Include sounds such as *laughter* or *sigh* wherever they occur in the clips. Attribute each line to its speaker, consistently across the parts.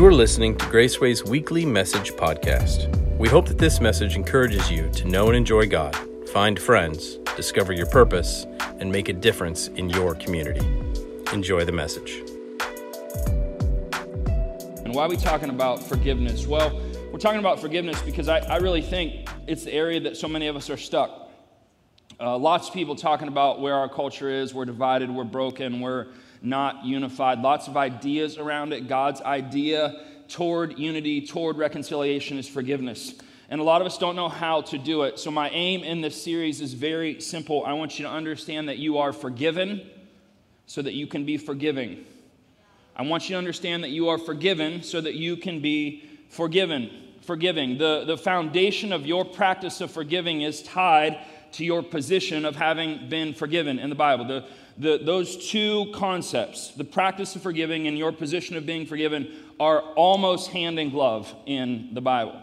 Speaker 1: You are listening to Graceway's weekly message podcast. We hope that this message encourages you to know and enjoy God, find friends, discover your purpose, and make a difference in your community. Enjoy the message.
Speaker 2: And why are we talking about forgiveness? Well, we're talking about forgiveness because I, I really think it's the area that so many of us are stuck. Uh, lots of people talking about where our culture is. We're divided, we're broken, we're not unified. Lots of ideas around it. God's idea toward unity, toward reconciliation is forgiveness. And a lot of us don't know how to do it. So, my aim in this series is very simple. I want you to understand that you are forgiven so that you can be forgiving. I want you to understand that you are forgiven so that you can be forgiven. Forgiving. The, the foundation of your practice of forgiving is tied to your position of having been forgiven in the Bible. The, the, those two concepts, the practice of forgiving and your position of being forgiven, are almost hand in glove in the Bible.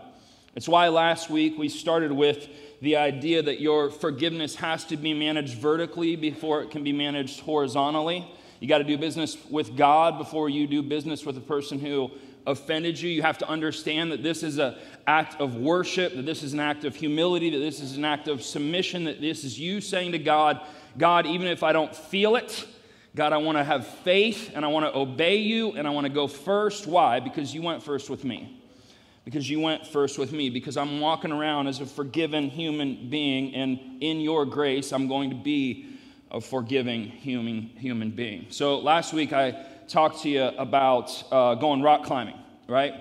Speaker 2: It's why last week we started with the idea that your forgiveness has to be managed vertically before it can be managed horizontally. You got to do business with God before you do business with a person who offended you. You have to understand that this is an act of worship, that this is an act of humility, that this is an act of submission, that this is you saying to God, God, even if I don't feel it, God, I want to have faith and I want to obey you and I want to go first. Why? Because you went first with me. Because you went first with me. Because I'm walking around as a forgiven human being, and in your grace, I'm going to be a forgiving human, human being. So last week, I talked to you about uh, going rock climbing, right?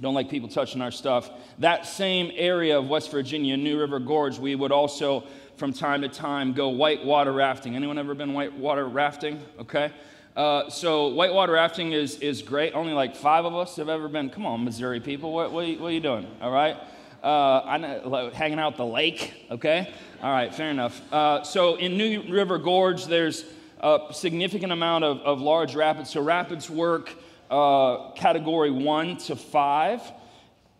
Speaker 2: Don't like people touching our stuff. That same area of West Virginia, New River Gorge, we would also from time to time go whitewater rafting. Anyone ever been whitewater rafting? Okay. Uh, so whitewater rafting is, is great. Only like five of us have ever been. Come on, Missouri people, what, what, are, you, what are you doing? All right. Uh, I know, like, hanging out the lake. Okay. All right. Fair enough. Uh, so in New River Gorge, there's a significant amount of, of large rapids. So rapids work uh, category one to five.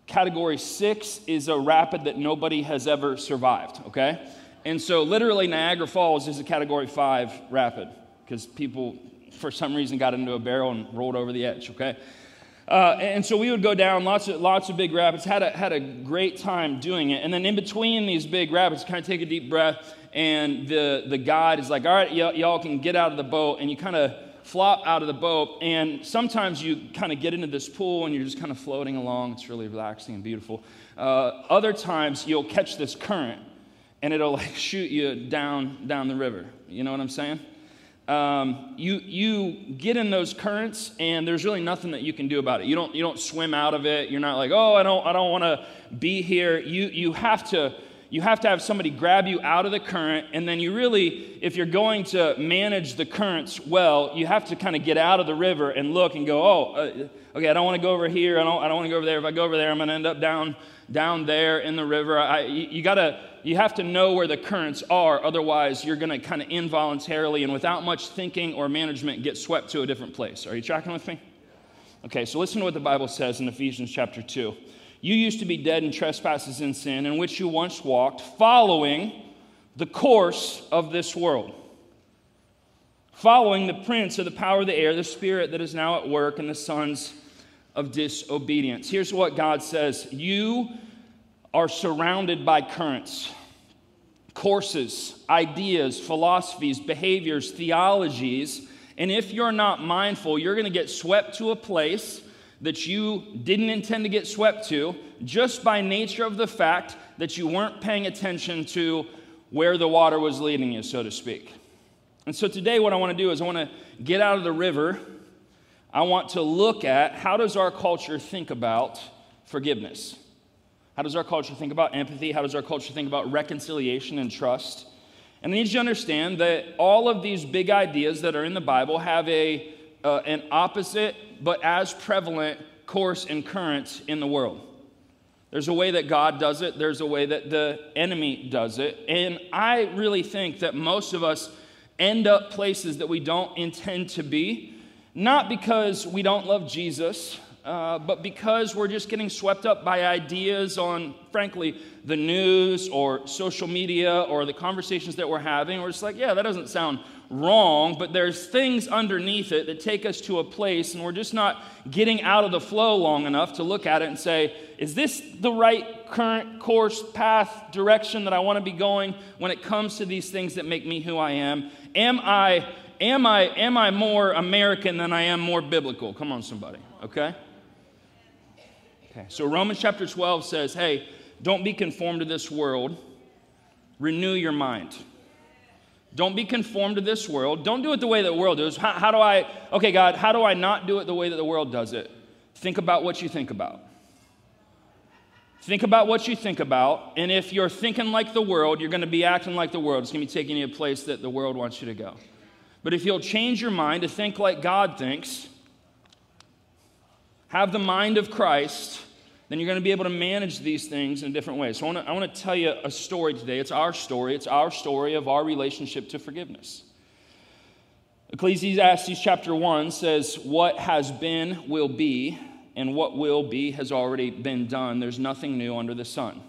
Speaker 2: Category six is a rapid that nobody has ever survived. Okay. And so, literally, Niagara Falls is a category five rapid because people, for some reason, got into a barrel and rolled over the edge, okay? Uh, and so we would go down lots of, lots of big rapids, had a, had a great time doing it. And then in between these big rapids, kind of take a deep breath, and the, the guide is like, all right, y- y'all can get out of the boat, and you kind of flop out of the boat. And sometimes you kind of get into this pool and you're just kind of floating along. It's really relaxing and beautiful. Uh, other times you'll catch this current and it'll like *laughs* shoot you down down the river. You know what I'm saying? Um, you you get in those currents, and there's really nothing that you can do about it. You don't you don't swim out of it. You're not like, oh, I don't I don't want to be here. You you have to you have to have somebody grab you out of the current, and then you really, if you're going to manage the currents well, you have to kind of get out of the river and look and go, oh, uh, okay, I don't want to go over here. I don't I don't want to go over there. If I go over there, I'm going to end up down down there in the river. I, you, you gotta you have to know where the currents are, otherwise, you're to kind of involuntarily and without much thinking or management get swept to a different place. Are you tracking with me? Okay, so listen to what the Bible says in Ephesians chapter 2. You used to be dead in trespasses and sin, in which you once walked, following the course of this world, following the prince of the power of the air, the spirit that is now at work in the sons of disobedience. Here's what God says You are surrounded by currents, courses, ideas, philosophies, behaviors, theologies. And if you're not mindful, you're going to get swept to a place that you didn't intend to get swept to just by nature of the fact that you weren't paying attention to where the water was leading you, so to speak. And so today, what I want to do is I want to get out of the river. I want to look at how does our culture think about forgiveness? How does our culture think about empathy? How does our culture think about reconciliation and trust? And I need you to understand that all of these big ideas that are in the Bible have a, uh, an opposite but as prevalent course and current in the world. There's a way that God does it, there's a way that the enemy does it. And I really think that most of us end up places that we don't intend to be, not because we don't love Jesus, uh, but because we're just getting swept up by ideas on, frankly, the news or social media or the conversations that we're having, we're just like, yeah, that doesn't sound wrong, but there's things underneath it that take us to a place, and we're just not getting out of the flow long enough to look at it and say, is this the right current course, path, direction that I want to be going when it comes to these things that make me who I am? Am I, am I, am I more American than I am more biblical? Come on, somebody, okay? Okay, so Romans chapter 12 says, hey, don't be conformed to this world, renew your mind. Don't be conformed to this world. Don't do it the way that the world does. How, how, do I, okay, God, how do I not do it the way that the world does it? Think about what you think about. Think about what you think about. And if you're thinking like the world, you're going to be acting like the world. It's going to be taking you to a place that the world wants you to go. But if you'll change your mind to think like God thinks, have the mind of Christ, then you're going to be able to manage these things in a different way. So I want, to, I want to tell you a story today. It's our story. It's our story of our relationship to forgiveness. Ecclesiastes chapter 1 says, What has been will be, and what will be has already been done. There's nothing new under the sun.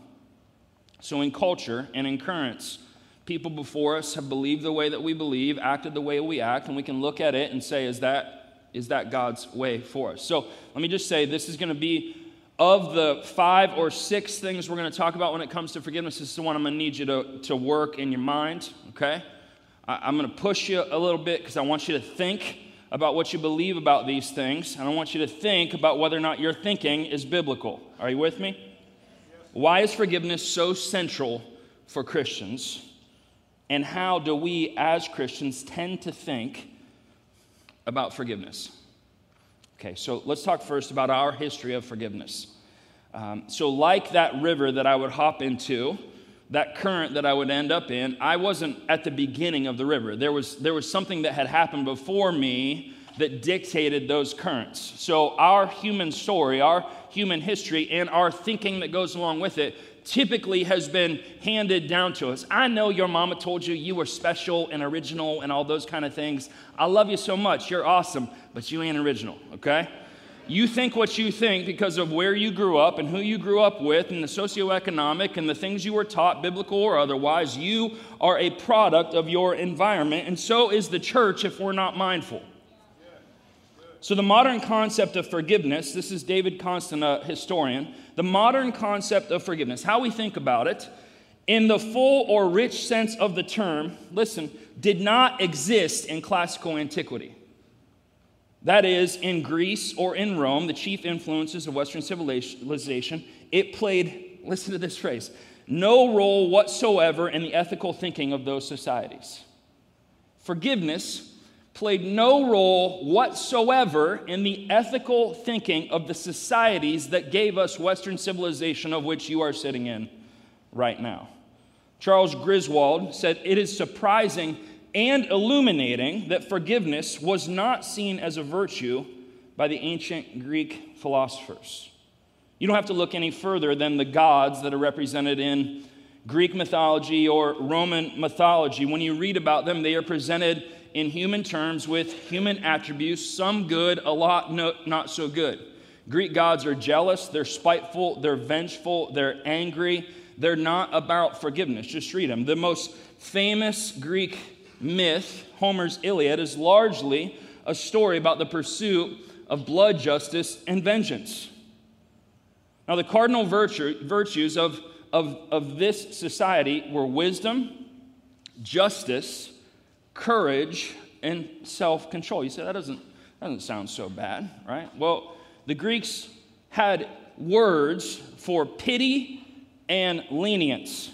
Speaker 2: So, in culture and in currents, people before us have believed the way that we believe, acted the way we act, and we can look at it and say, Is that is that God's way for us? So let me just say this is going to be of the five or six things we're going to talk about when it comes to forgiveness. This is the one I'm going to need you to, to work in your mind, okay? I, am going to push you a little bit because I want you to think about what you believe about these things, and I want you to think about whether or not your thinking is biblical. Are you with me? Why is forgiveness so central for Christians? And how do we as Christians tend to think about forgiveness. Okay, so let's talk first about our history of forgiveness. Um, so, like that river that I would hop into, that current that I would end up in, I wasn't at the beginning of the river. There was, there was something that had happened before me that dictated those currents. So, our human story, our human history, and our thinking that goes along with it typically has been handed down to us. I know your mama told you you were special and original and all those kind of things. I love you so much. You're awesome, but you ain't original, okay? You think what you think because of where you grew up and who you grew up with and the socioeconomic and the things you were taught, biblical or otherwise. You are a product of your environment, and so is the church if we're not mindful. So, the modern concept of forgiveness, this is David Konstan, a historian, the modern concept of forgiveness, how we think about it, in the full or rich sense of the term, listen, did not exist in classical antiquity. That is, in Greece or in Rome, the chief influences of Western civilization, it played, listen to this phrase, no role whatsoever in the ethical thinking of those societies. Forgiveness played no role whatsoever in the ethical thinking of the societies that gave us Western civilization, of which you are sitting in right now. Charles Griswold said, It is surprising and illuminating that forgiveness was not seen as a virtue by the ancient Greek philosophers. You don't have to look any further than the gods that are represented in Greek mythology or Roman mythology. When you read about them, they are presented in human terms with human attributes, some good, a lot no, not so good. Greek gods are jealous, they're spiteful, they're vengeful, they're angry. They're not about forgiveness. Just read them. The most famous Greek myth, Homer's Iliad, is largely a story about the pursuit of blood justice and vengeance. Now, the cardinal virtue, virtues of, of, of this society were wisdom, justice, courage, and self control. You say, that doesn't, that doesn't sound so bad, right? Well, the Greeks had words for pity and lenience.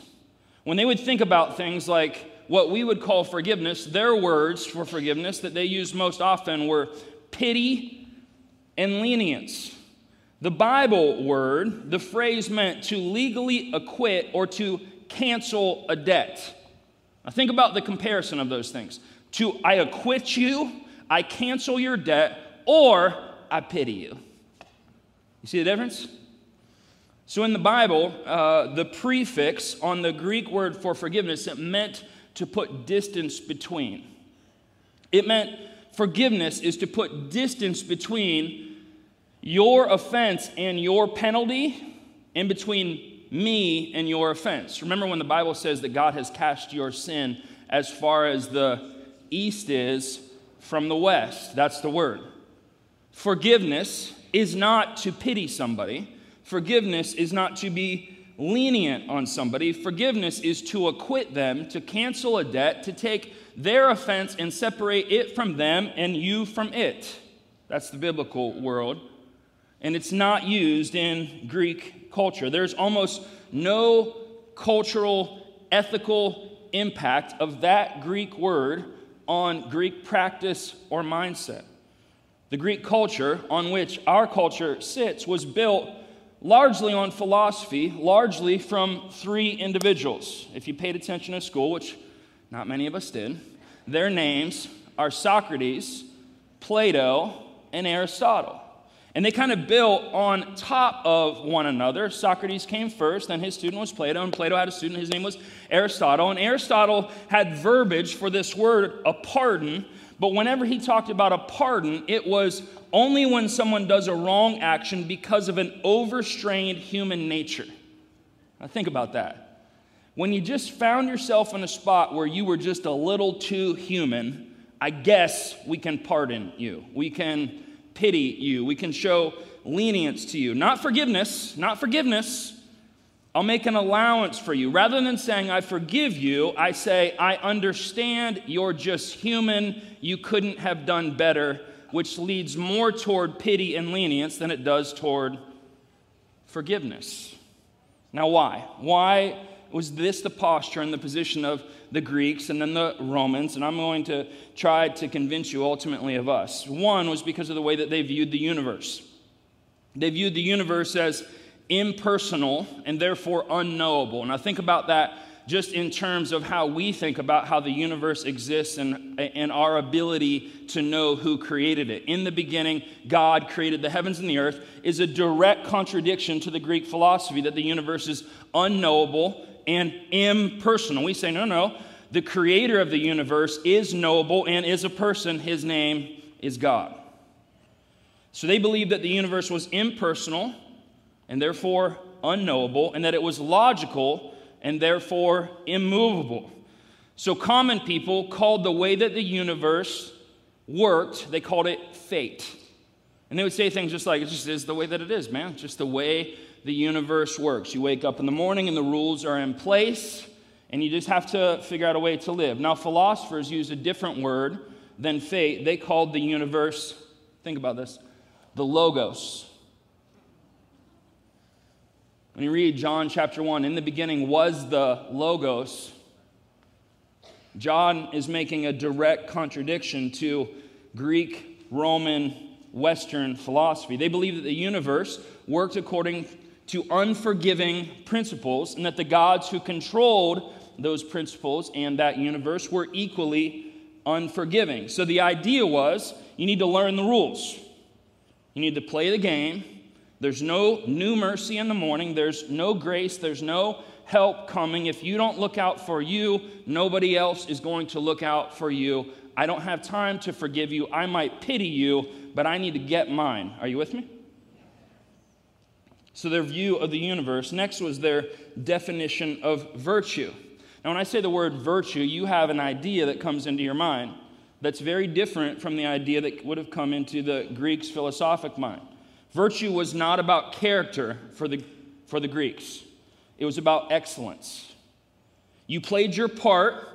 Speaker 2: When they would think about things like what we would call forgiveness, their words for forgiveness that they used most often were pity and lenience. The Bible word, the phrase meant to legally acquit or to cancel a debt. Now, think about the comparison of those things. To I acquit you, I cancel your debt, or I pity you. You see the difference? So, in the Bible, uh, the prefix on the Greek word for forgiveness, it meant to put distance between. It meant forgiveness is to put distance between your offense and your penalty in between me and your offense. Remember when the Bible says that God has cast your sin as far as the east is from the west? That's the word. Forgiveness is not to pity somebody, forgiveness is not to be lenient on somebody. Forgiveness is to acquit them, to cancel a debt, to take their offense and separate it from them and you from it. That's the biblical world. And it's not used in Greek culture. There's almost no cultural, ethical impact of that Greek word on Greek practice or mindset. The Greek culture on which our culture sits was built largely on philosophy, largely from three individuals. If you paid attention in school, which not many of us did, their names are Socrates, Plato, and Aristotle. And they kind of built on top of one another. Socrates came first, then his student was Plato, and Plato had a student, his name was Aristotle. And Aristotle had verbiage for this word, a pardon, but whenever he talked about a pardon, it was only when someone does a wrong action because of an overstrained human nature. Now, think about that. When you just found yourself in a spot where you were just a little too human, I guess we can pardon you. We can pity you. We can show lenience to you. Not forgiveness, not forgiveness, I'll make an allowance for you. Rather than saying, I forgive you, I say, I understand you're just human. You couldn't have done better, which leads more toward pity and lenience than it does toward forgiveness. Now, why? Why was this the posture and the position of the Greeks and then the Romans? And I'm going to try to convince you ultimately of us. One was because of the way that they viewed the universe. They viewed the universe as impersonal and therefore unknowable. I think about that just in terms of how we think about how the universe exists and, and our ability to know who created it. In the beginning, God created the heavens and the earth is a direct contradiction to the Greek philosophy that the universe is unknowable and impersonal. We say, no, no, the creator of the universe is knowable and is a person. His name is God. So they believed that the universe was impersonal and therefore unknowable, and that it was logical and therefore immovable. So, common people called the way that the universe worked, they called it fate. And they would say things just like, it just is the way that it is, man. It's just the way the universe works. You wake up in the morning and the rules are in place, and you just have to figure out a way to live. Now, philosophers use a different word than fate. They called the universe, think about this, the logos. When you read John chapter 1, in the beginning was the Logos, John is making a direct contradiction to Greek, Roman, Western philosophy. They believe that the universe worked according to unforgiving principles and that the gods who controlled those principles and that universe were equally unforgiving. So the idea was you need to learn the rules, you need to play the game there's no new mercy in the morning. There's no grace. There's no help coming. If you don't look out for you, nobody else is going to look out for you. I don't have time to forgive you. I might pity you, but I need to get mine. Are you with me? So, their view of the universe. Next was their definition of virtue. Now, when I say the word virtue, you have an idea that comes into your mind that's very different from the idea that would have come into the Greeks' philosophic mind. Virtue was not about character for the, for the Greeks, it was about excellence. You played your part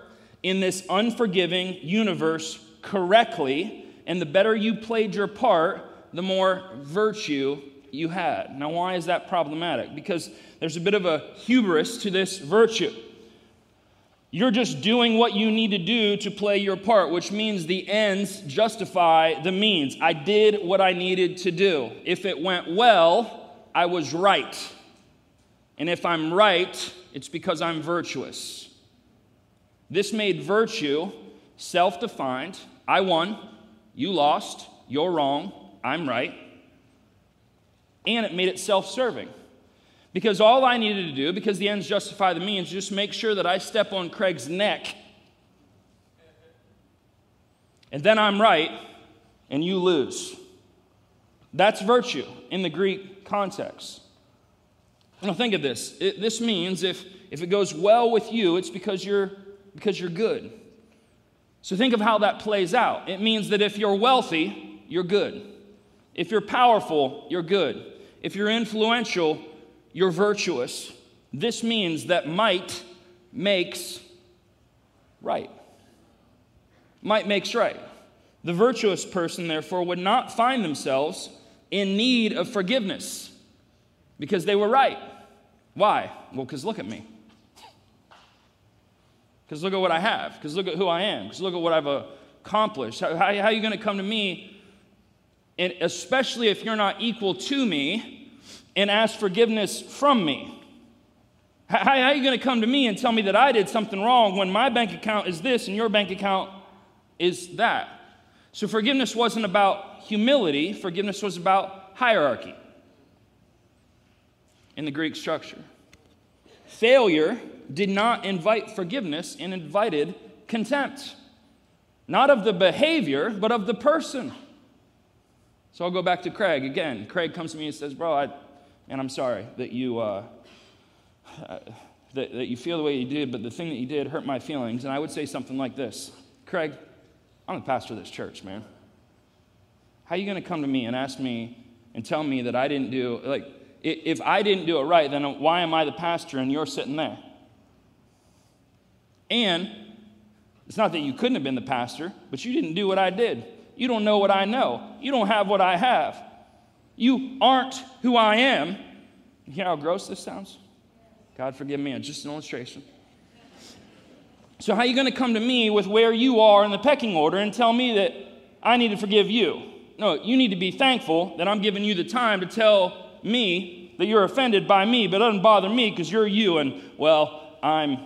Speaker 2: in this unforgiving universe correctly, and the better you played your part, the more virtue you had. Now, why is that problematic? Because there's a bit of a hubris to this virtue. You're just doing what you need to do to play your part, which means the ends justify the means. I did what I needed to do. If it went well, I was right. And if I'm right, it's because I'm virtuous. This made virtue self defined. I won, you lost, you're wrong, I'm right. And it made it self serving. Because all I needed to do, because the ends justify the means, just make sure that I step on Craig's neck. And then I'm right, and you lose. That's virtue in the Greek context. Now think of this. It, this means if, if it goes well with you, it's because you're, because you're good. So think of how that plays out. It means that if you're wealthy, you're good. If you're powerful, you're good. If you're influential, you're virtuous. This means that might makes right. Might makes right. The virtuous person, therefore, would not find themselves in need of forgiveness because they were right. Why? Well, because look at me. Because look at what I have. Because look at who I am. Because look at what I've accomplished. How, how, how are you going to come to me, and especially if you're not equal to me, and ask forgiveness from me? How, how are you going to come to me and tell me that I did something wrong when my bank account is this and your bank account is that? So forgiveness wasn't about humility, forgiveness was about hierarchy in the Greek structure. Failure did not invite forgiveness and invited contempt, not of the behavior, but of the person. So I'll go back to Craig again. Craig comes to me and says, Bro, I, and I'm sorry that you, uh, that, that you feel the way you did, but the thing that you did hurt my feelings. And I would say something like this Craig, I'm the pastor of this church, man. How are you going to come to me and ask me and tell me that I didn't do, like, if I didn't do it right, then why am I the pastor and you're sitting there? And it's not that you couldn't have been the pastor, but you didn't do what I did. You don't know what I know. You don't have what I have. You aren't who I am. You hear how gross this sounds? God forgive me, it's just an illustration. So, how are you going to come to me with where you are in the pecking order and tell me that I need to forgive you? No, you need to be thankful that I'm giving you the time to tell me that you're offended by me, but it doesn't bother me because you're you and, well, I'm,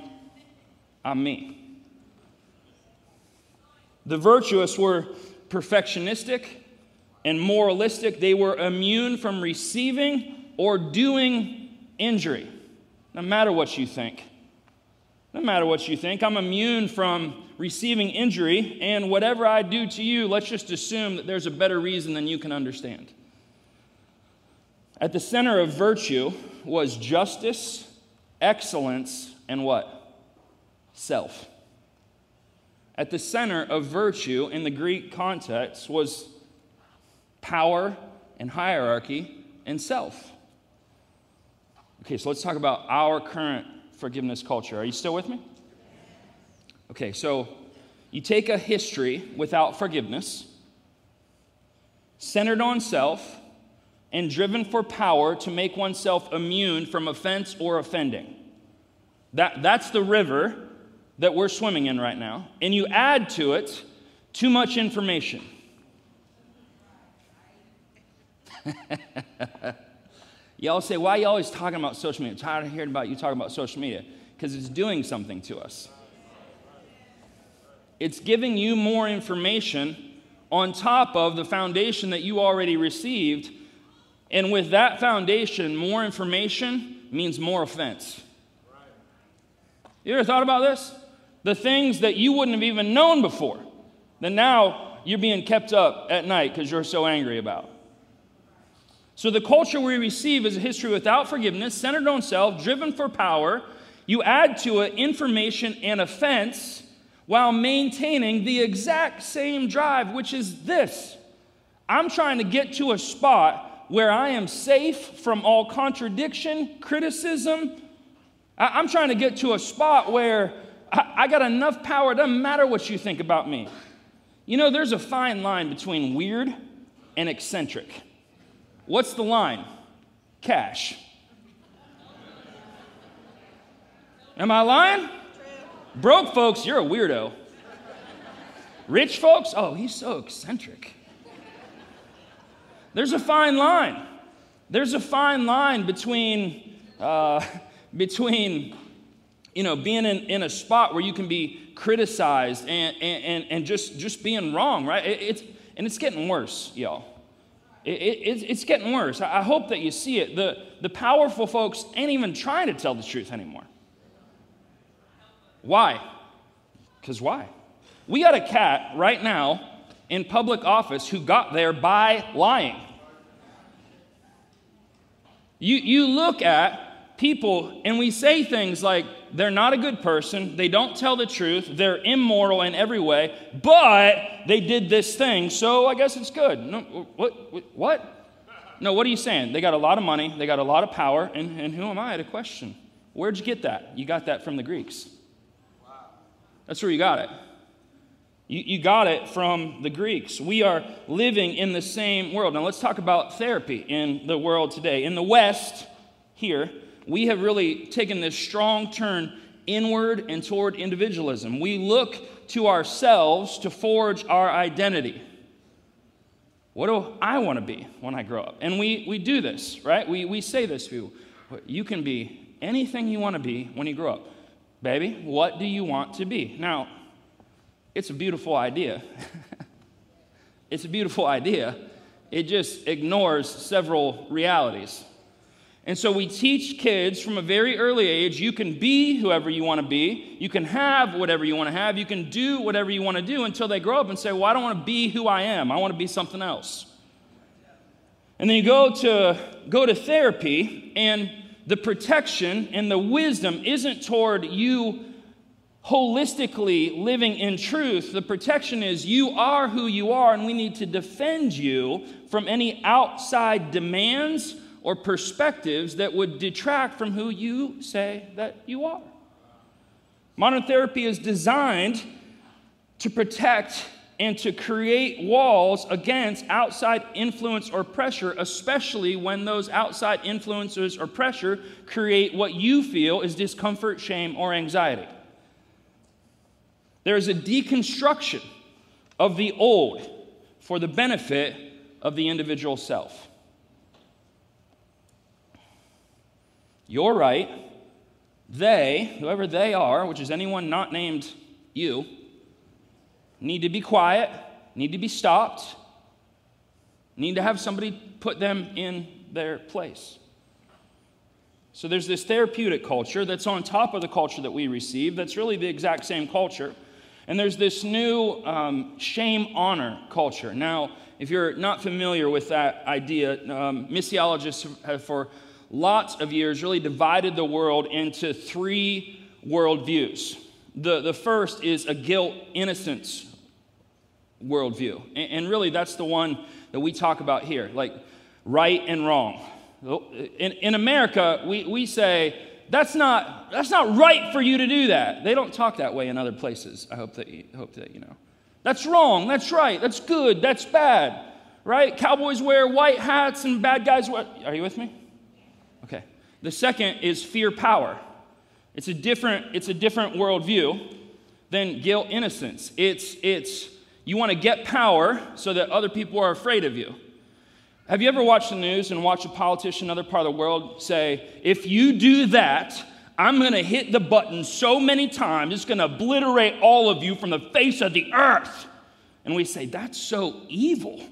Speaker 2: I'm me. The virtuous were perfectionistic and moralistic. They were immune from receiving or doing injury, no matter what you think. No matter what you think, I'm immune from receiving injury, and whatever I do to you, let's just assume that there's a better reason than you can understand. At the center of virtue was justice, excellence, and what? Self. At the center of virtue in the Greek context was power and hierarchy and self. Okay, so let's talk about our current forgiveness culture. Are you still with me? Okay, so you take a history without forgiveness, centered on self, and driven for power to make oneself immune from offense or offending. That, that's the river that we're swimming in right now. And you add to it too much information. *laughs* y'all say, why are you always talking about social media? I'm tired of hearing about you talking about social media. Because it's doing something to us. It's giving you more information on top of the foundation that you already received and with that foundation, more information means more offense. You ever thought about this? The things that you wouldn't have even known before, that now you're being kept up at night because you're so angry about. So, the culture we receive is a history without forgiveness, centered on self, driven for power. You add to it information and offense while maintaining the exact same drive, which is this I'm trying to get to a spot where I am safe from all contradiction, criticism. I, am trying to get to a spot where I, I got enough power, it doesn't matter what you think about me. You know, there's a fine line between weird and eccentric. What's the line? Cash. Am I lying? Broke folks, you're a weirdo. Rich folks, oh, he's so eccentric. There's a fine line. There's a fine line between, uh, *laughs* between you know, being in, in a spot where you can be criticized and, and, and just, just being wrong, right? It, it's, and it's getting worse, y'all. It, it, it's getting worse. I hope that you see it. The, the powerful folks ain't even trying to tell the truth anymore. Why? Because why? We got a cat right now in public office who got there by lying. You, you look at people and we say things like, they're not a good person, they don't tell the truth, they're immoral in every way, but they did this thing, so I guess it's good. No, what? What? No, what are you saying? They got a lot of money, they got a lot of power, and, and who am I to question? Where'd you get that? You got that from the Greeks. That's where you got it. You, you got it from the Greeks. We are living in the same world. Now, let's talk about therapy in the world today. In the West, here, we have really taken this strong turn inward and toward individualism. We look to ourselves to forge our identity. What do I want to be when I grow up? And we, we do this, right? We, we say this to you. You can be anything you want to be when you grow up. Baby, what do you want to be? Now, it's a beautiful idea. *laughs* it's a beautiful idea. It just ignores several realities. And so we teach kids from a very early age you can be whoever you want to be, you can have whatever you want to have, you can do whatever you want to do until they grow up and say, Well, I don't want to be who I am, I want to be something else. And then you go to, go to therapy, and the protection and the wisdom isn't toward you holistically living in truth, the protection is you are who you are, and we need to defend you from any outside demands or perspectives that would detract from who you say that you are. Modern therapy is designed to protect and to create walls against outside influence or pressure, especially when those outside influences or pressure create what you feel is discomfort, shame, or anxiety. There is a deconstruction of the old for the benefit of the individual self. You're right. They, whoever they are, which is anyone not named you, need to be quiet, need to be stopped, need to have somebody put them in their place. So there's this therapeutic culture that's on top of the culture that we receive, that's really the exact same culture. And there's this new um, shame honor culture. Now, if you're not familiar with that idea, um, missiologists have for lots of years really divided the world into three worldviews. The, the first is a guilt innocence worldview. And, and really, that's the one that we talk about here like right and wrong. In, in America, we, we say, that's not, that's not right for you to do that. They don't talk that way in other places. I hope that you, hope that you know. That's wrong. That's right. That's good. That's bad. Right? Cowboys wear white hats and bad guys wear. Are you with me? Okay. The second is fear power. It's a different, it's a different worldview than guilt innocence. It's, it's you want to get power so that other people are afraid of you. Have you ever watched the news and watched a politician in another part of the world say, if you do that, I'm going to hit the button so many times, it's going to obliterate all of you from the face of the earth? And we say, that's so evil.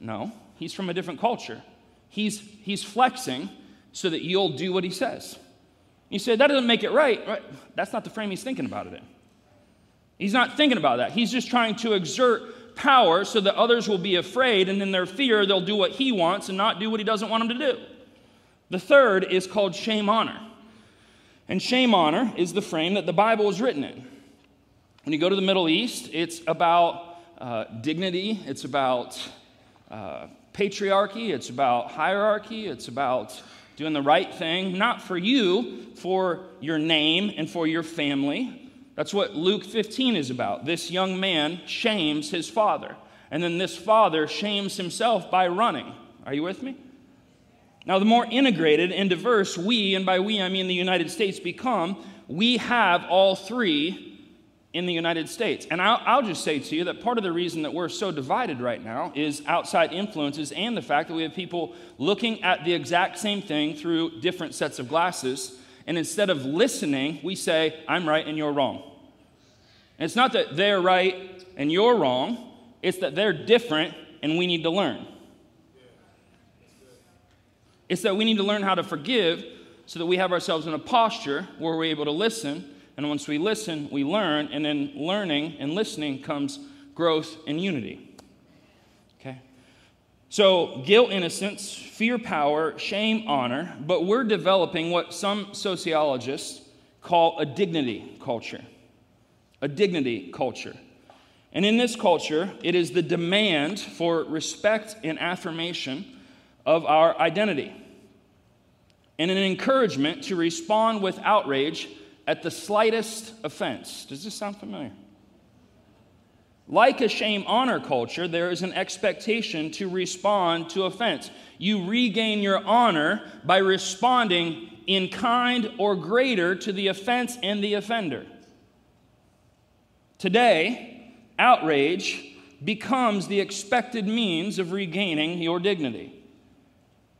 Speaker 2: No, he's from a different culture. He's, he's flexing so that you'll do what he says. You say, that doesn't make it right. right. That's not the frame he's thinking about it in. He's not thinking about that. He's just trying to exert power so that others will be afraid, and in their fear, they'll do what he wants and not do what he doesn't want them to do. The third is called shame honor. And shame honor is the frame that the Bible is written in. When you go to the Middle East, it's about uh, dignity, it's about uh, patriarchy, it's about hierarchy, it's about doing the right thing, not for you, for your name and for your family, that's what Luke 15 is about. This young man shames his father, and then this father shames himself by running. Are you with me? Now, the more integrated and diverse we, and by we I mean the United States, become, we have all three in the United States. And I'll, I'll, just say to you that part of the reason that we're so divided right now is outside influences and the fact that we have people looking at the exact same thing through different sets of glasses and instead of listening, we say, I'm right and you're wrong. And it's not that they're right and you're wrong, it's that they're different and we need to learn. It's that we need to learn how to forgive so that we have ourselves in a posture where we're able to listen. And once we listen, we learn. And then learning and listening comes growth and unity. So, guilt, innocence, fear, power, shame, honor, but we're developing what some sociologists call a dignity culture. A dignity culture. And in this culture, it is the demand for respect and affirmation of our identity, and an encouragement to respond with outrage at the slightest offense. Does this sound familiar? Like a shame honor culture, there is an expectation to respond to offense. You regain your honor by responding in kind or greater to the offense and the offender. Today, outrage becomes the expected means of regaining your dignity.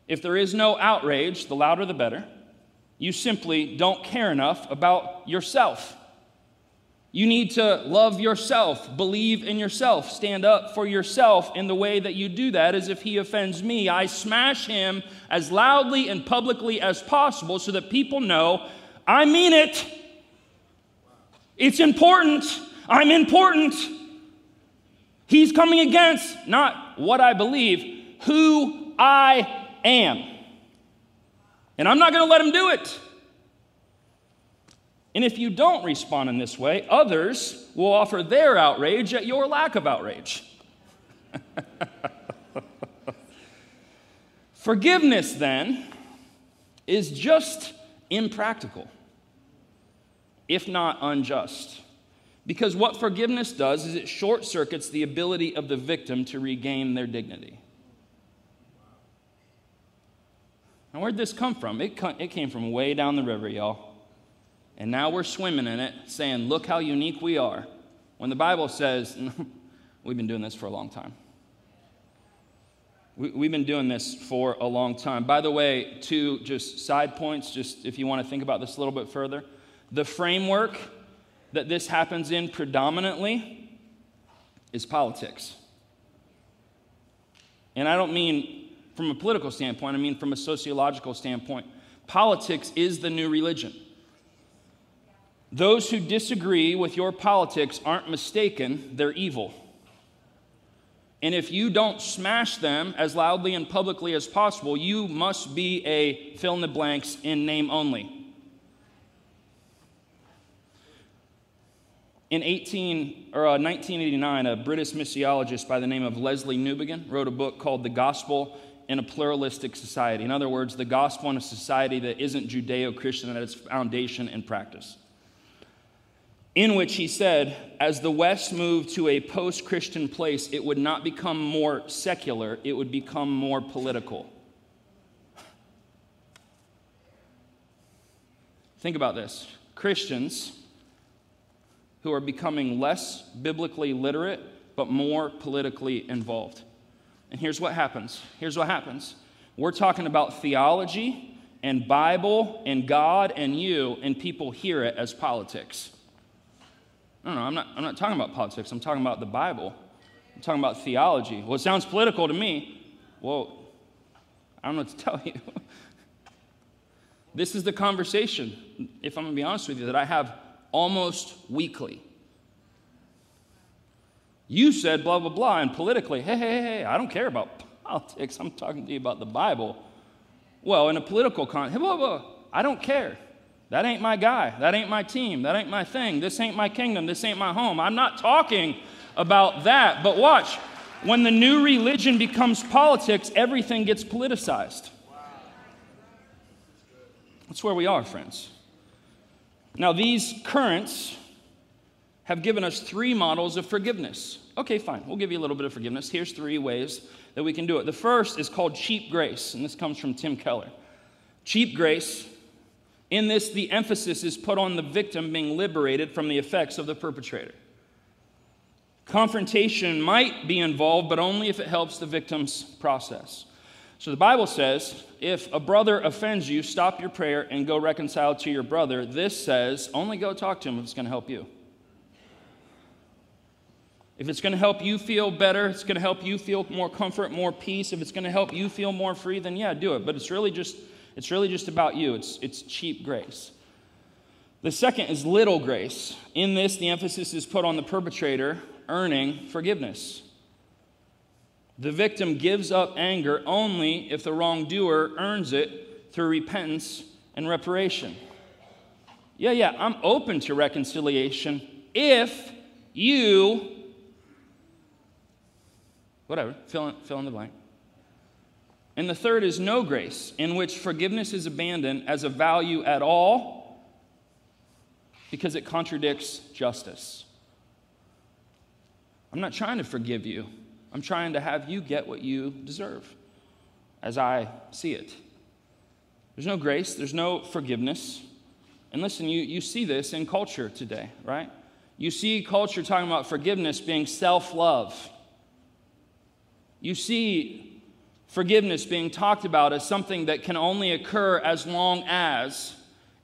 Speaker 2: If there is no outrage, the louder the better. You simply don't care enough about yourself. You need to love yourself, believe in yourself, stand up for yourself. In the way that you do that is if he offends me, I smash him as loudly and publicly as possible so that people know I mean it. It's important. I'm important. He's coming against not what I believe, who I am. And I'm not going to let him do it. And if you don't respond in this way, others will offer their outrage at your lack of outrage. *laughs* Forgiveness, then, is just impractical, if not unjust. Because what forgiveness does is it short circuits the ability of the victim to regain their dignity. Now, where'd this come from? It, it came from way down the river, y'all. And now we're swimming in it, saying, Look how unique we are. When the Bible says, *laughs* We've been doing this for a long time. We, we've been doing this for a long time. By the way, two just side points, just if you want to think about this a little bit further. The framework that this happens in predominantly is politics. And I don't mean from a political standpoint, I mean from a sociological standpoint. Politics is the new religion. Those who disagree with your politics aren't mistaken, they're evil. And if you don't smash them as loudly and publicly as possible, you must be a fill in the blanks in name only. In 18, or, uh, 1989, a British missiologist by the name of Lesslie Newbigin wrote a book called The Gospel in a Pluralistic Society. In other words, the gospel in a society that isn't Judeo Christian at its foundation and practice in which he said, as the West moved to a post Christian place, it would not become more secular, it would become more political. Think about this Christians who are becoming less biblically literate, but more politically involved. And here's what happens. Here's what happens. We're talking about theology and Bible and God and you, and people hear it as politics. No, no, I'm not, I'm not talking about politics. I'm talking about the Bible. I'm talking about theology. Well, it sounds political to me. Well, I don't know what to *laughs* tell you. this is the conversation, if I'm going to be honest with you, that I have almost weekly. You said blah, blah, blah, and politically, hey, hey, hey, I don't care about *laughs* politics. I'm talking to you about the Bible. Well, in a political context, blah, blah, I don't care. That ain't my guy. That ain't my team. That ain't my thing. This ain't my kingdom. This ain't my home. I'm not talking about that. But watch, when the new religion becomes politics, everything gets politicized. That's where we are, friends. Now, these currents have given us three models of forgiveness. Okay, fine. We'll give you a little bit of forgiveness. Here's three ways that we can do it. The first is called cheap grace, and this comes from Tim Keller. Cheap grace in this, the emphasis is put on the victim being liberated from the effects of the perpetrator. Confrontation might be involved, but only if it helps the victim's process. So the Bible says if a brother offends you, stop your prayer and go reconcile to your brother. This says only go talk to him if it's going to help you. If it's going to help you feel better, it's going to help you feel more comfort, more peace. If it's going to help you feel more free, then yeah, do it. But it's really just it's really just about you, it's, it's cheap grace. The second is little grace. In this, the emphasis is put on the perpetrator earning forgiveness. The victim gives up anger only if the wrongdoer earns it through repentance and reparation. Yeah, yeah, I'm open to reconciliation if you, whatever, fill in, fill in the blank. And the third is no grace, in which forgiveness is abandoned as a value at all because it contradicts justice. I'm not trying to forgive you, I'm trying to have you get what you deserve as I see it. There's no grace, there's no forgiveness. And listen, you, you see this in culture today, right? You see culture talking about forgiveness being self love. You see forgiveness being talked about as something that can only occur as long as,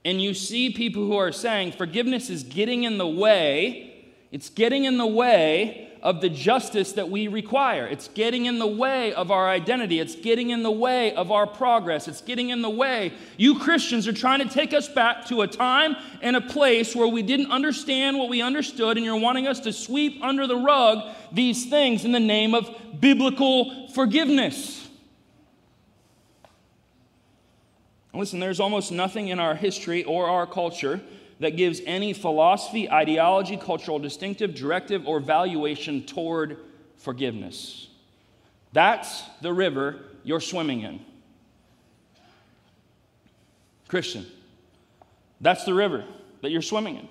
Speaker 2: and you see people who are saying forgiveness is getting in the way, it's getting in the way of the justice that we require. It's getting in the way of our identity. It's getting in the way of our progress. It's getting in the way. You Christians are trying to take us back to a time and a place where we didn't understand what we understood, and you're wanting us to sweep under the rug these things in the name of biblical forgiveness. Listen, there's almost nothing in our history or our culture that gives any philosophy, ideology, cultural distinctive, directive, or valuation toward forgiveness. That's the river you're swimming in. Christian, that's the river that you're swimming in.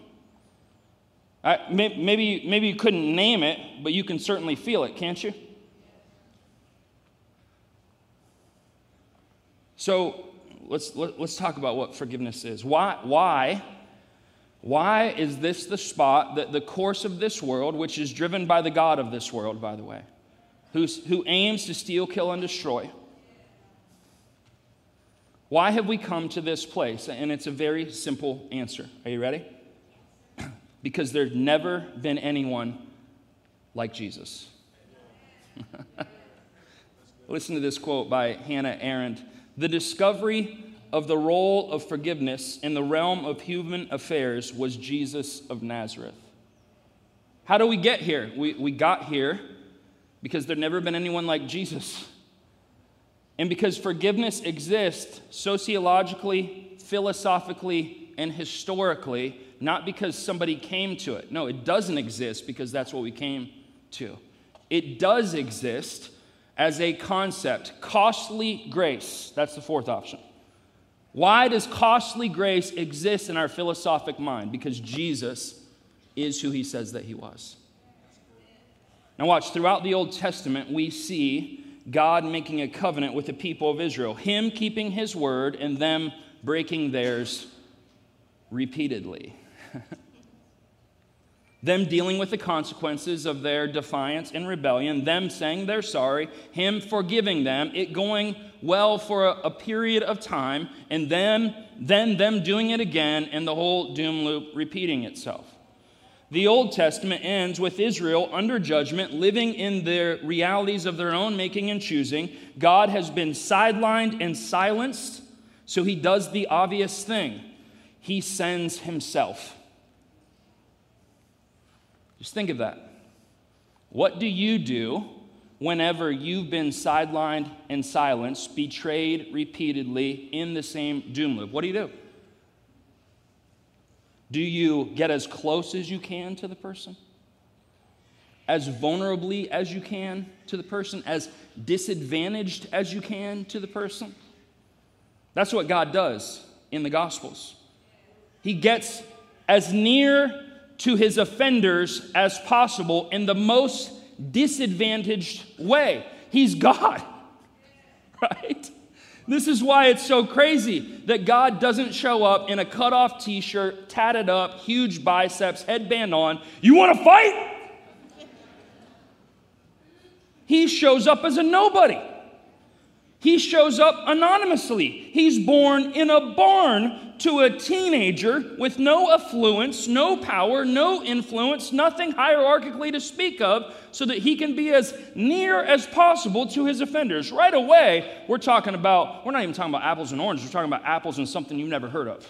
Speaker 2: I, maybe, maybe you couldn't name it, but you can certainly feel it, can't you? So, let's, let, us let us talk about what forgiveness is. Why, why, why is this the spot that the course of this world, which is driven by the God of this world, by the way, who's, who aims to steal, kill, and destroy? Why have we come to this place? And it's a very simple answer. Are you ready? *clears throat* because there's never been anyone like Jesus. *laughs* Listen to this quote by Hannah Arendt. The discovery of the role of forgiveness in the realm of human affairs was Jesus of Nazareth. How do we get here? We, we got here because there'd never been anyone like Jesus. And because forgiveness exists sociologically, philosophically, and historically, not because somebody came to it. No, it doesn't exist because that's what we came to. It does exist as a concept. Costly grace, that's the fourth option. Why does costly grace exist in our philosophic mind? Because Jesus is who he says that he was. Now, watch, throughout the Old Testament, we see God making a covenant with the people of Israel, Him keeping His word and them breaking theirs repeatedly. *laughs* them dealing with the consequences of their defiance and rebellion, them saying they're sorry, him forgiving them, it going well for a, a, period of time, and then, then them doing it again, and the whole doom loop repeating itself. The Old Testament ends with Israel under judgment, living in the realities of their own making and choosing. God has been sidelined and silenced, so he does the obvious thing he sends himself. Just think of that. What do you do whenever you've been sidelined and silenced, betrayed repeatedly in the same doom loop? What do you do? Do you get as close as you can to the person? As vulnerably as you can to the person? As disadvantaged as you can to the person? That's what God does in the Gospels. He gets as near to his offenders as possible in the most disadvantaged way. He's God, *laughs* right? This is why it's so crazy that God doesn't show up in a cut off t shirt, tatted up, huge biceps, headband on. You want to fight? He shows up as a nobody. He shows up anonymously. He's born in a barn to a teenager with no affluence, no power, no influence, nothing hierarchically to speak of, so that he can be as near as possible to his offenders. Right away, we're talking about, we're not even talking about apples and oranges, we're talking about apples and something you've never heard of.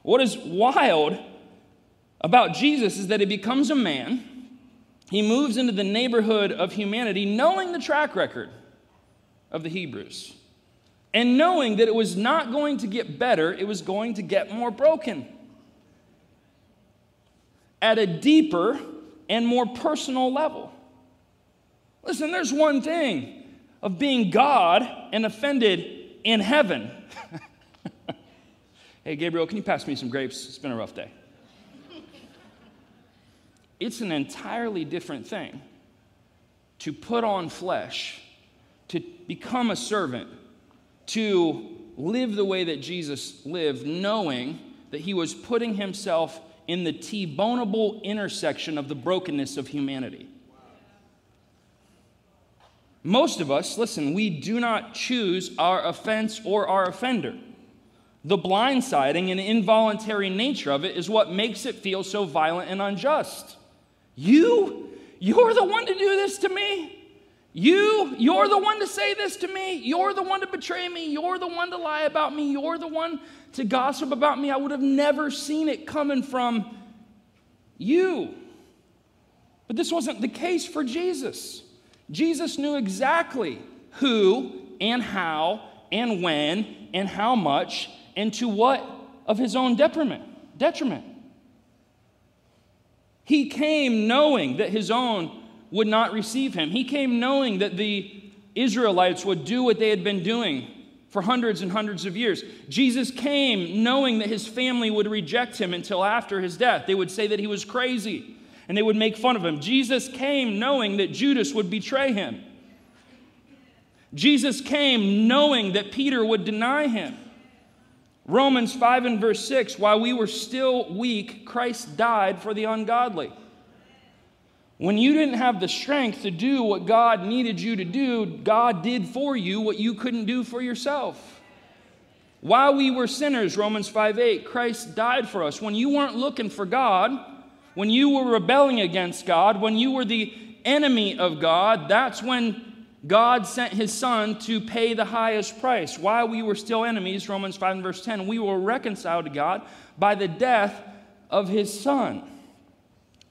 Speaker 2: What is wild about Jesus is that he becomes a man he moves into the neighborhood of humanity, knowing the track record of the Hebrews, and knowing that it was not going to get better, it was going to get more broken. At a deeper and more personal level. Listen, there's one thing of being God and offended in heaven. *laughs* hey, Gabriel, can you pass me some grapes? It's been a rough day. It's an entirely different thing to put on flesh, to become a servant, to live the way that Jesus lived, knowing that he was putting himself in the T boneable intersection of the brokenness of humanity. Most of us, listen, we do not choose our offense or our offender. The blindsiding and involuntary nature of it is what makes it feel so violent and unjust. You, you're the one to do this to me. You, you're the one to say this to me. You're the one to betray me. You're the one to lie about me. You're the one to gossip about me. I would have never seen it coming from you. But this wasn't the case for Jesus. Jesus knew exactly who and how and when and how much and to what of his own detriment. Detriment. He came knowing that his own would not receive him. He came knowing that the Israelites would do what they had been doing for hundreds and hundreds of years. Jesus came knowing that his family would reject him until after his death. They would say that he was crazy and they would make fun of him. Jesus came knowing that Judas would betray him. Jesus came knowing that Peter would deny him. Romans 5 and verse 6 while we were still weak, Christ died for the ungodly. When you didn't have the strength to do what God needed you to do, God did for you what you couldn't do for yourself. While we were sinners, Romans 5 8, Christ died for us. When you weren't looking for God, when you were rebelling against God, when you were the enemy of God, that's when God sent his son to pay the highest price. While we were still enemies, Romans 5 and verse 10, we were reconciled to God by the death of his son.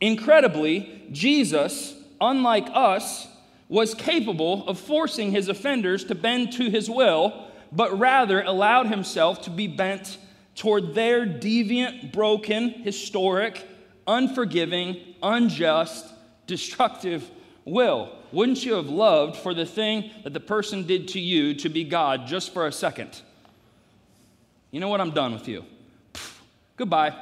Speaker 2: Incredibly, Jesus, unlike us, was capable of forcing his offenders to bend to his will, but rather allowed himself to be bent toward their deviant, broken, historic, unforgiving, unjust, destructive will. Wouldn't you have loved for the thing that the person did to you to be God just for a second? You know what? I'm done with you. Goodbye.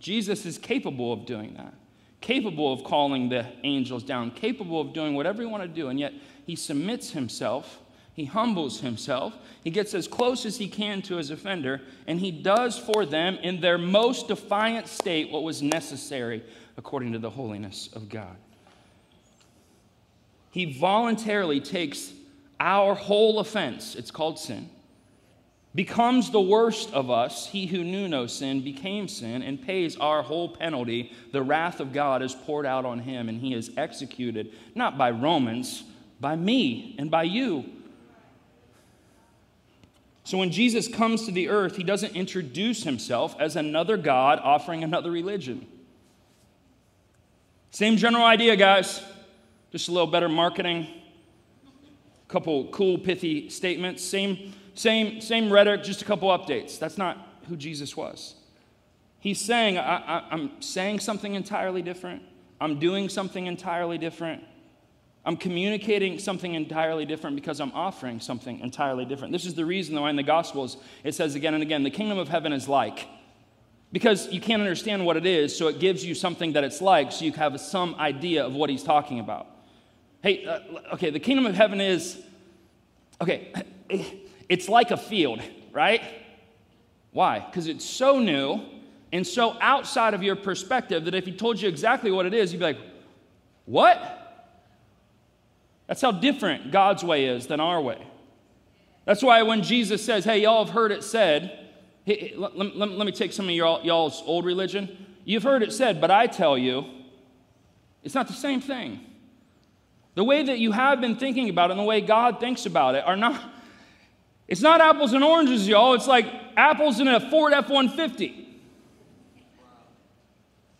Speaker 2: Jesus is capable of doing that, capable of calling the angels down, capable of doing whatever he want to do, and yet he submits himself he humbles himself. He gets as close as he can to his offender, and he does for them in their most defiant state what was necessary according to the holiness of God. He voluntarily takes our whole offense, it's called sin, becomes the worst of us. He who knew no sin became sin and pays our whole penalty. The wrath of God is poured out on him, and he is executed, not by Romans, by me and by you. So when Jesus comes to the earth, he doesn't introduce himself as another God offering another religion. Same general idea, guys. Just a little better marketing. A couple cool, pithy statements. Same, same, same rhetoric, just a couple updates. That's not who Jesus was. He's saying, I, am saying something entirely different. I'm doing something entirely different. I'm communicating something entirely different because I'm offering something entirely different. This is the reason why in the Gospels it says again and again, the kingdom of heaven is like. Because you can't understand what it is, so it gives you something that it's like, so you have some idea of what he's talking about. Hey, uh, okay, the kingdom of heaven is, okay, *clears throat* it's like a field, right? Why? Because it's so new and so outside of your perspective that if he told you exactly what it is, you'd be like, what? That's how different God's way is than our way. That's why when Jesus says, Hey, y'all have heard it said, let, let, let, me take some of y'all, y'all's old religion. You've heard it said, but I tell you, it's not the same thing. The way that you have been thinking about it and the way God thinks about it are not, it's not apples and oranges, y'all. It's like apples in a Ford F 150.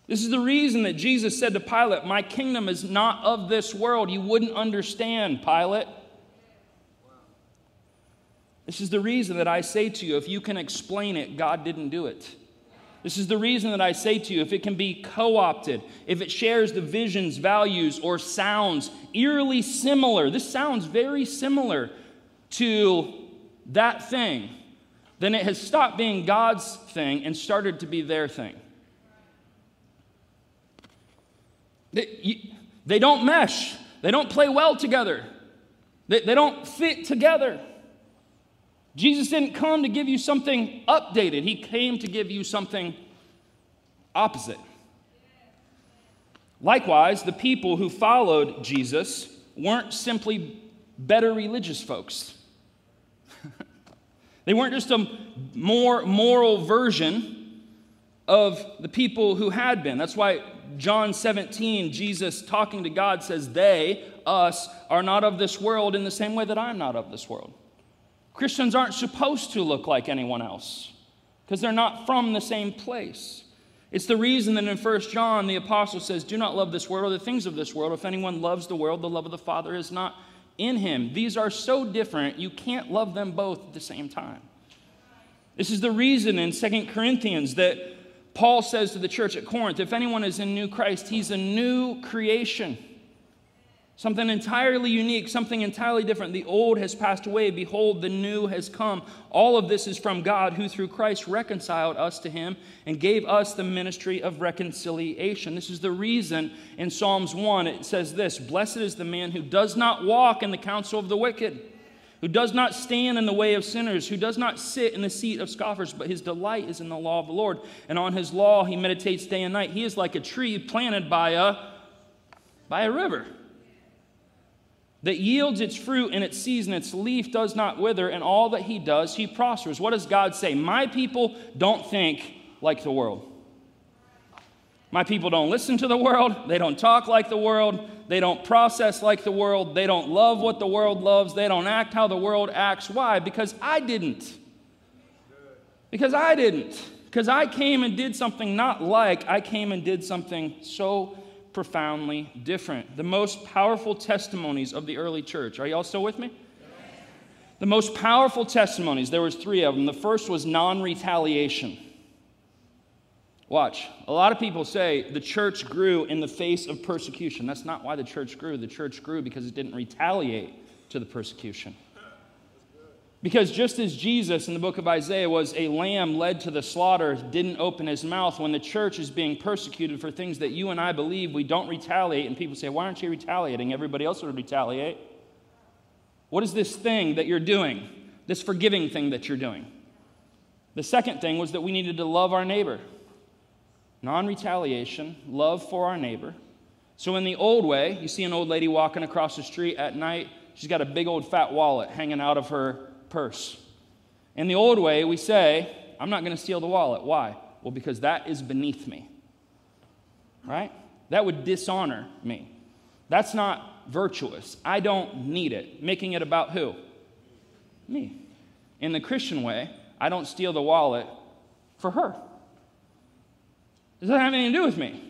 Speaker 2: This is the reason that Jesus said to Pilate, My kingdom is not of this world. You wouldn't understand, Pilate. This is the reason that I say to you, if you can explain it, God didn't do it. This is the reason that I say to you, if it can be co opted, if it shares the visions, values, or sounds eerily similar, this sounds very similar to that thing, then it has stopped being God's thing and started to be their thing. They, don't mesh, they don't play well together, they don't fit together. Jesus didn't come to give you something updated, He came to give you something opposite. Likewise, the people who followed Jesus weren't simply better religious folks. *laughs* they weren't just a more moral version of the people who had been. That's why John 17, Jesus talking to God says, They, us, are not of this world in the same way that I'm not of this world. Christians aren't supposed to look like anyone else because they're not from the same place. It's the reason that in 1 John the apostle says, Do not love this world or the things of this world. If anyone loves the world, the love of the Father is not in him. These are so different, you can't love them both at the same time. This is the reason in 2 Corinthians that Paul says to the church at Corinth if anyone is in new Christ, he's a new creation. Something entirely unique, something entirely different. The old has passed away. Behold, the new has come. All of this is from God, who through Christ reconciled us to him and gave us the ministry of reconciliation. This is the reason in Psalms 1 it says this Blessed is the man who does not walk in the counsel of the wicked who does not stand in the way of sinners, who does not sit in the seat of scoffers, but his delight is in the law of the Lord. And on his law he meditates day and night. He is like a tree planted by a, by a river that yields its fruit in its season, its leaf does not wither, and all that he does, he prospers. What does God say? My people don't think like the world. My people don't listen to the world. They don't talk like the world. They don't process like the world. They don't love what the world loves. They don't act how the world acts. Why? Because I didn't. Because I didn't. Because I came and did something not like, I came and did something so profoundly different. The most powerful testimonies of the early church. Are y'all still with me? The most powerful testimonies, there was three of them. The first was non-retaliation. Watch. A lot of people say the church grew in the face of persecution. That's not why the church grew. The church grew because it didn't retaliate to the persecution. Because just as Jesus in the book of Isaiah was a lamb led to the slaughter, didn't open his mouth, when the church is being persecuted for things that you and I believe, we don't retaliate. And people say, Why aren't you retaliating? Everybody else would retaliate. What is this thing that you're doing? This forgiving thing that you're doing? The second thing was that we needed to love our neighbor non retaliation, love for our neighbor. So, in the old way, you see an old lady walking across the street at night, she's got a big old fat wallet hanging out of her purse. In the old way, we say, I'm not going to steal the wallet. Why? Well, because that is beneath me. Right? That would dishonor me. That's not virtuous. I don't need it. Making it about who? Me. In the Christian way, I don't steal the wallet for her. Does that have anything to do with me?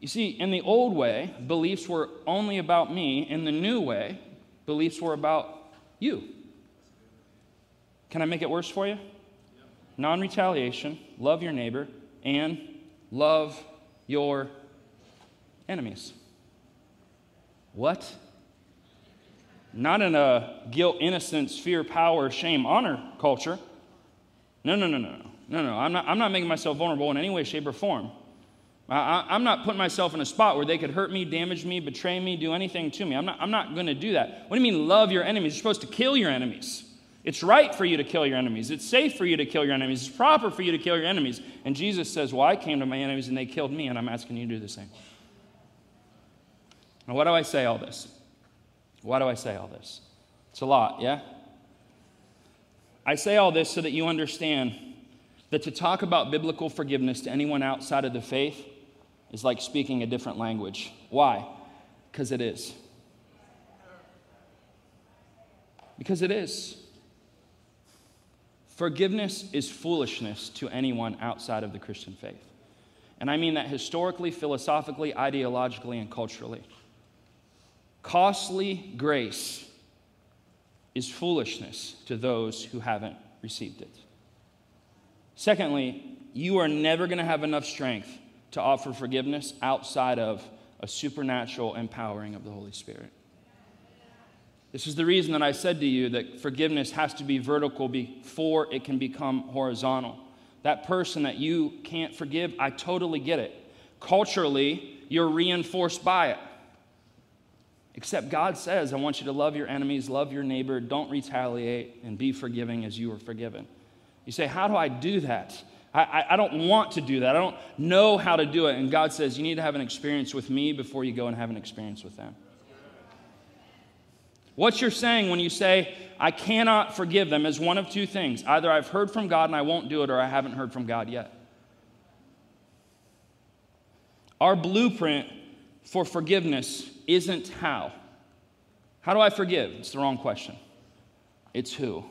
Speaker 2: You see, in the old way, beliefs were only about me. In the new way, beliefs were about you. Can I make it worse for you? Non retaliation, love your neighbor, and love your enemies. What? Not in a guilt, innocence, fear, power, shame, honor culture. No, no, no, no, no. No, no, I'm not, I'm not making myself vulnerable in any way, shape, or form. I, am not putting myself in a spot where they could hurt me, damage me, betray me, do anything to me. I'm not, I'm not going to do that. What do you mean, love your enemies? You're supposed to kill your enemies. It's right for you to kill your enemies. It's safe for you to kill your enemies. It's proper for you to kill your enemies. And Jesus says, Well, I came to my enemies and they killed me, and I'm asking you to do the same. Now, why do I say all this? Why do I say all this? It's a lot, yeah? I say all this so that you understand that to talk about biblical forgiveness to anyone outside of the faith is like speaking a different language. Why? Because it is. Because it is. Forgiveness is foolishness to anyone outside of the Christian faith. And I mean that historically, philosophically, ideologically, and culturally. Costly grace is foolishness to those who haven't received it. Secondly, you are never going to have enough strength to offer forgiveness outside of a supernatural empowering of the Holy Spirit. This is the reason that I said to you that forgiveness has to be vertical before it can become horizontal. That person that you can't forgive, I totally get it. Culturally, you're reinforced by it. Except God says, I want you to love your enemies, love your neighbor, don't retaliate, and be forgiving as you are forgiven. You say, How do I do that? I, I, don't want to do that. I don't know how to do it. And God says, You need to have an experience with me before you go and have an experience with them. What you're saying when you say, I cannot forgive them is one of two things. Either I've heard from God and I won't do it, or I haven't heard from God yet. Our blueprint for forgiveness isn't how. How do I forgive? It's the wrong question. It's who.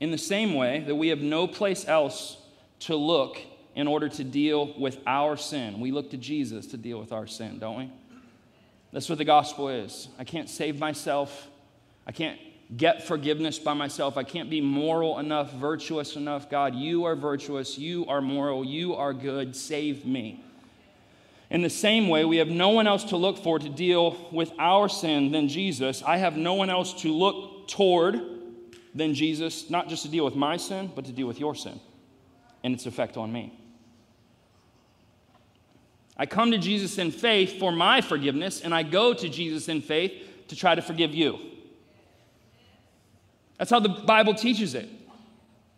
Speaker 2: In the same way that we have no place else to look in order to deal with our sin, we look to Jesus to deal with our sin, don't we? That's what the gospel is. I can't save myself. I can't get forgiveness by myself. I can't be moral enough, virtuous enough. God, you are virtuous. You are moral. You are good. Save me. In the same way, we have no one else to look for to deal with our sin than Jesus. I have no one else to look toward than Jesus, not just to deal with my sin, but to deal with your sin and its effect on me. I come to Jesus in faith for my forgiveness, and I go to Jesus in faith to try to forgive you. That's how the Bible teaches it.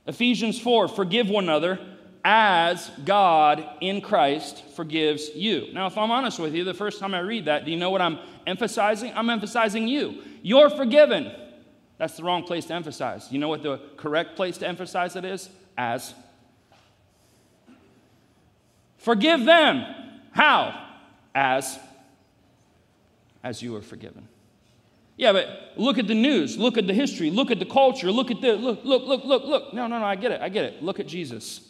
Speaker 2: Ephesians 4 forgive one another as God in Christ forgives you. Now, if I'm honest with you, the first time I read that, do you know what I'm emphasizing? I'm emphasizing you. You're forgiven. That's the wrong place to emphasize. You know what the correct place to emphasize it is? As. Forgive them. How? As. As you are forgiven. Yeah, but look at the news, look at the history, look at the culture, look at the look, look, look, look, look. No, no, no, I get it, I get it. Look at Jesus.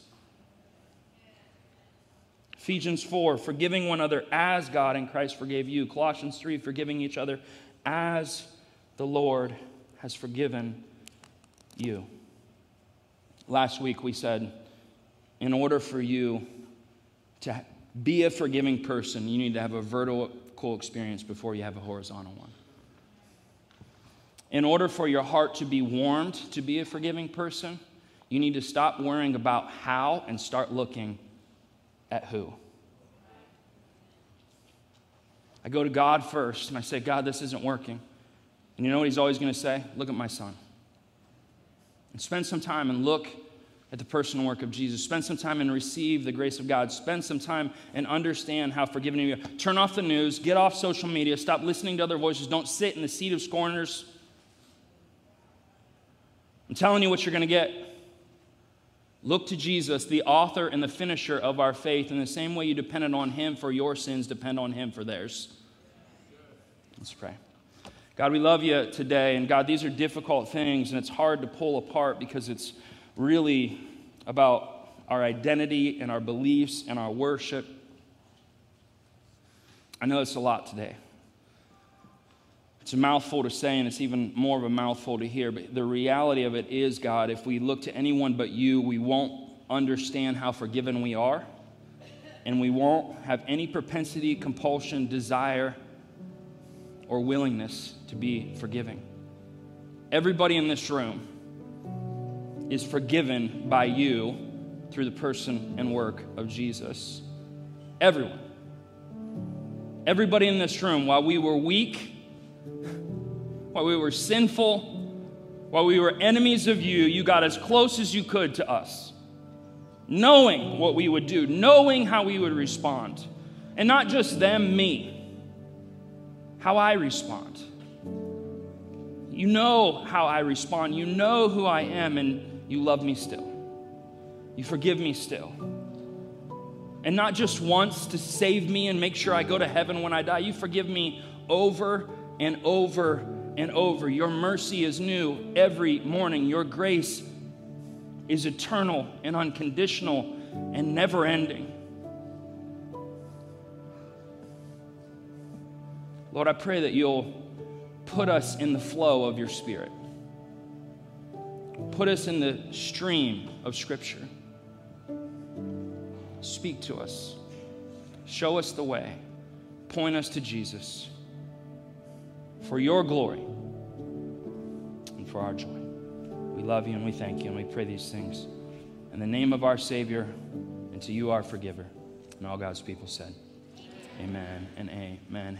Speaker 2: Ephesians 4, forgiving one another as God in Christ forgave you. Colossians 3, forgiving each other as the Lord has forgiven you. Last week we said, in order for you to be a forgiving person, you need to have a vertical experience before you have a horizontal one. In order for your heart to be warmed to be a forgiving person, you need to stop worrying about how and start looking at who? I go to God first and I say, God, this isn't working. And you know what he's always going to say? Look at my son. And spend some time and look at the personal work of Jesus. Spend some time and receive the grace of God. Spend some time and understand how forgiving you are. Turn off the news, get off social media, stop listening to other voices. Don't sit in the seat of scorners. I'm telling you what you're going to get. Look to Jesus, the author and the finisher of our faith, in the same way you depended on him for your sins, depend on him for theirs. Let's pray. God, we love you today. And God, these are difficult things, and it's hard to pull apart because it's really about our identity and our beliefs and our worship. I know it's a lot today. It's a mouthful to say, and it's even more of a mouthful to hear. But the reality of it is, God, if we look to anyone but you, we won't understand how forgiven we are, and we won't have any propensity, compulsion, desire, or willingness to be forgiving. Everybody in this room is forgiven by you through the person and work of Jesus. Everyone. Everybody in this room, while we were weak, *laughs* while we were sinful, while we were enemies of you, you got as close as you could to us, knowing what we would do, knowing how we would respond. And not just them, me, how I respond. You know how I respond. You know who I am, and you love me still. You forgive me still. And not just once to save me and make sure I go to heaven when I die. You forgive me over and over and over. Your mercy is new every morning. Your grace is eternal and unconditional and never ending. Lord, I pray that you'll put us in the flow of your Spirit. Put us in the stream of Scripture. Speak to us. Show us the way. Point us to Jesus for your glory and for our joy. We love you and we thank you and we pray these things in the name of our Savior and to you, our forgiver. And all God's people said, Amen and amen.